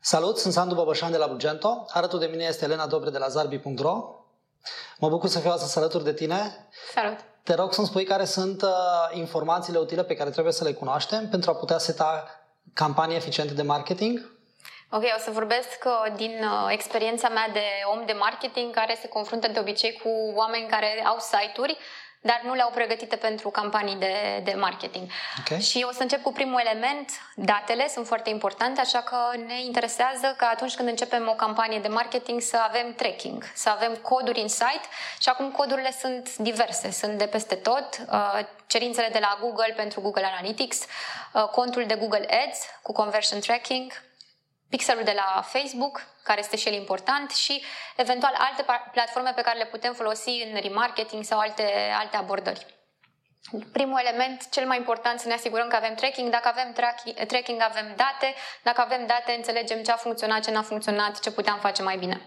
Salut, sunt Sandu Băbășan de la Blugento. Alături de mine este Elena Dobre de la zarbi.ro. Mă bucur să fiu astăzi alături de tine. Salut! Te rog să-mi spui care sunt uh, informațiile utile pe care trebuie să le cunoaștem pentru a putea seta campanii eficiente de marketing. Ok, o să vorbesc uh, din uh, experiența mea de om de marketing care se confruntă de obicei cu oameni care au site-uri dar nu le-au pregătite pentru campanii de, de marketing. Okay. Și o să încep cu primul element, datele sunt foarte importante, așa că ne interesează că atunci când începem o campanie de marketing să avem tracking, să avem coduri în site și acum codurile sunt diverse, sunt de peste tot, uh, cerințele de la Google pentru Google Analytics, uh, contul de Google Ads cu conversion tracking, pixelul de la Facebook, care este și el important, și eventual alte platforme pe care le putem folosi în remarketing sau alte, alte abordări. Primul element, cel mai important, să ne asigurăm că avem tracking. Dacă avem tracking, avem date. Dacă avem date, înțelegem ce a funcționat, ce n-a funcționat, ce puteam face mai bine.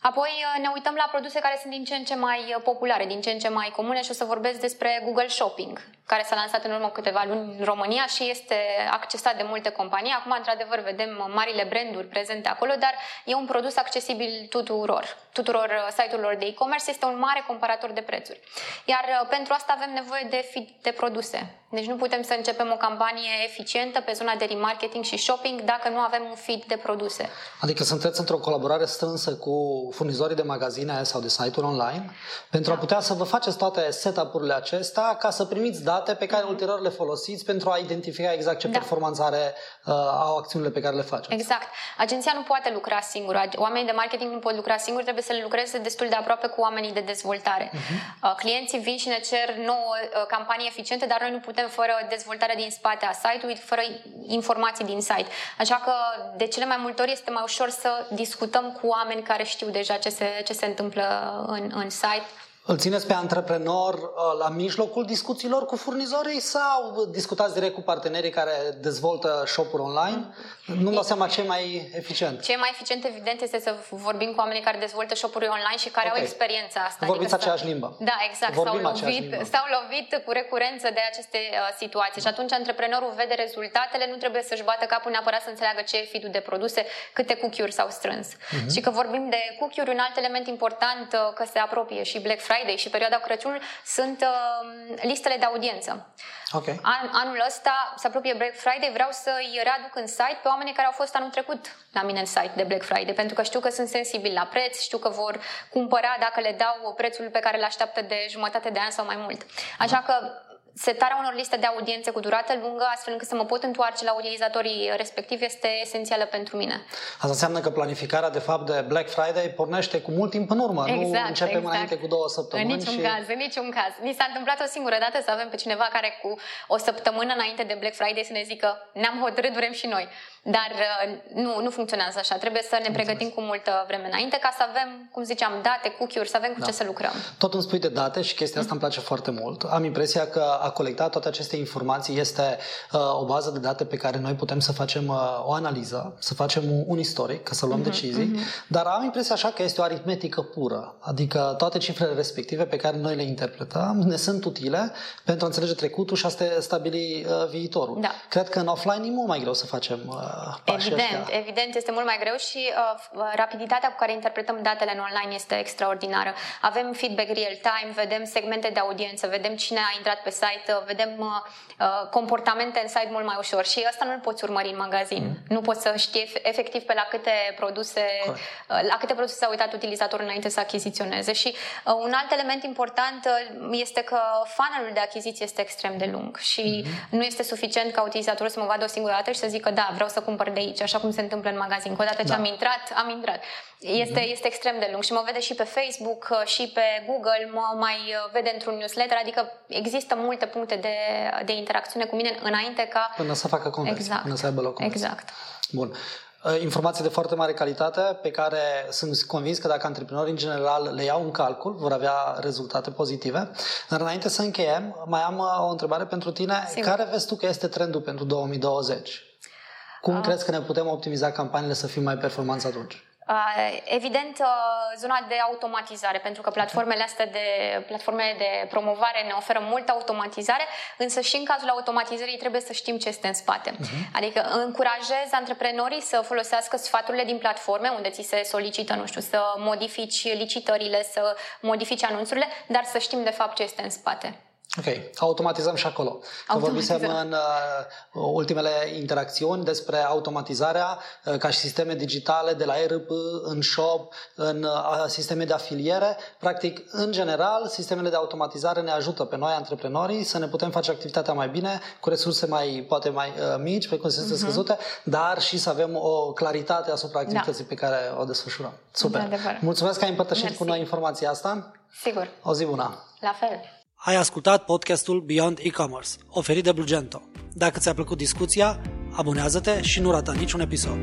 Apoi uh, ne uităm la produse care sunt din ce în ce mai uh, populare, din ce în ce mai comune și o să vorbesc despre Google Shopping, care s-a lansat în urmă câteva luni în România și este accesat de multe companii. Acum, într-adevăr, vedem uh, marile branduri prezente acolo, dar e un produs accesibil tuturor, tuturor site-urilor de e-commerce. Este un mare comparator de prețuri. Iar pentru asta avem nevoie de feed de produse. Deci nu putem să începem o campanie eficientă pe zona de remarketing și shopping dacă nu avem un feed de produse. Adică sunteți într-o colaborare strânsă cu furnizorii de magazine sau de site-uri online pentru da. a putea să vă faceți toate setup-urile acestea ca să primiți date pe care mm-hmm. ulterior le folosiți pentru a identifica exact ce da. performanță are, uh, au acțiunile pe care le faceți. Exact. Agenția nu poate lucra singură. Oamenii de marketing nu pot lucra singuri, trebuie să le lucreze destul de aproape cu oamenii de dezvoltare. Mm-hmm. Uh, clienții vin și ne cer nouă uh, campanii eficiente, dar noi nu putem fără dezvoltarea din spate a site-ului, fără informații din site. Așa că de cele mai multe ori este mai ușor să discutăm cu oameni care știu deja deja ce se, ce se întâmplă în, în site îl țineți pe antreprenor uh, la mijlocul discuțiilor cu furnizorii sau discutați direct cu partenerii care dezvoltă shop-uri online? Nu-mi dau seama ce e mai eficient. Ce e mai eficient, evident, este să vorbim cu oamenii care dezvoltă shop-uri online și care okay. au experiența asta. Vorbiți adică aceeași limbă. Da, exact. Vorbim s-au lovit, s-au lovit cu recurență de aceste uh, situații și atunci antreprenorul vede rezultatele, nu trebuie să-și bată capul neapărat să înțeleagă ce e feed de produse, câte cookie-uri s-au strâns. Uh-huh. Și că vorbim de cookie-uri, un alt element important uh, că se apropie și Black Friday Friday și perioada Crăciun sunt uh, listele de audiență. Okay. An, anul ăsta se apropie Black Friday, vreau să-i readuc în site pe oamenii care au fost anul trecut la mine în site de Black Friday, pentru că știu că sunt sensibili la preț, știu că vor cumpăra dacă le dau prețul pe care îl așteaptă de jumătate de an sau mai mult. Așa că setarea unor liste de audiențe cu durată lungă, astfel încât să mă pot întoarce la utilizatorii respectivi, este esențială pentru mine. Asta înseamnă că planificarea, de fapt, de Black Friday pornește cu mult timp în urmă. Exact, nu începem exact. înainte cu două săptămâni. În niciun și... caz, în niciun caz. Mi s-a întâmplat o singură dată să avem pe cineva care cu o săptămână înainte de Black Friday să ne zică ne-am hotărât, vrem și noi. Dar uh, nu, nu funcționează așa. Trebuie să ne pregătim cu multă vreme înainte ca să avem, cum ziceam, date, cookie-uri, să avem cu da. ce să lucrăm. Tot îmi spui de date și chestia asta îmi place foarte mult. Am impresia că a colecta toate aceste informații este uh, o bază de date pe care noi putem să facem uh, o analiză, să facem un, un istoric, ca să luăm uh-huh, decizii, uh-huh. dar am impresia așa că este o aritmetică pură. Adică toate cifrele respective pe care noi le interpretăm ne sunt utile pentru a înțelege trecutul și a stabili uh, viitorul. Da. Cred că în offline e mult mai greu să facem uh, Evident, ăștia. evident, este mult mai greu și uh, rapiditatea cu care interpretăm datele în online este extraordinară. Avem feedback real-time, vedem segmente de audiență, vedem cine a intrat pe site, uh, vedem uh, uh, comportamente în site mult mai ușor și asta nu-l poți urmări în magazin. Mm. Nu poți să știi efectiv pe la câte produse, uh, la câte produse s-a uitat utilizatorul înainte să achiziționeze. Și uh, un alt element important uh, este că funnelul de achiziție este extrem de lung și mm-hmm. nu este suficient ca utilizatorul să mă vadă o singură dată și să zică da, vreau să cumpăr de aici, așa cum se întâmplă în magazin. Cu odată ce da. am intrat, am intrat. Este, mm-hmm. este extrem de lung și mă vede și pe Facebook uh, și pe Google, mă mai uh, vede într-un newsletter, adică există multe puncte de, de interacțiune cu mine înainte ca... Până să facă conversie, exact. până să aibă loc conversie. Exact. Bun. Uh, informații de foarte mare calitate pe care sunt convins că dacă antreprenorii în general le iau în calcul, vor avea rezultate pozitive. Dar înainte să încheiem, mai am uh, o întrebare pentru tine. Sigur. Care vezi tu că este trendul pentru 2020? Cum uh. crezi că ne putem optimiza campaniile să fim mai performanți atunci? Evident, zona de automatizare, pentru că platformele astea de, platformele de promovare ne oferă multă automatizare, însă și în cazul automatizării trebuie să știm ce este în spate. Uh-huh. Adică încurajez antreprenorii să folosească sfaturile din platforme unde ți se solicită, nu știu, să modifici licitările, să modifici anunțurile, dar să știm de fapt ce este în spate. Ok, automatizăm și acolo. Că vorbisem în uh, ultimele interacțiuni despre automatizarea uh, ca și sisteme digitale de la ERP, în shop, în uh, sisteme de afiliere. Practic, în general, sistemele de automatizare ne ajută pe noi, antreprenorii, să ne putem face activitatea mai bine, cu resurse mai, poate mai uh, mici, pe consistențe uh-huh. scăzute, dar și să avem o claritate asupra da. activității da. pe care o desfășurăm. Super! Mulțumesc că ai împărtășit Mersi. cu noi informația asta. Sigur. O zi bună! La fel! Ai ascultat podcastul Beyond E-Commerce, oferit de Blugento. Dacă ți-a plăcut discuția, abonează-te și nu rata niciun episod.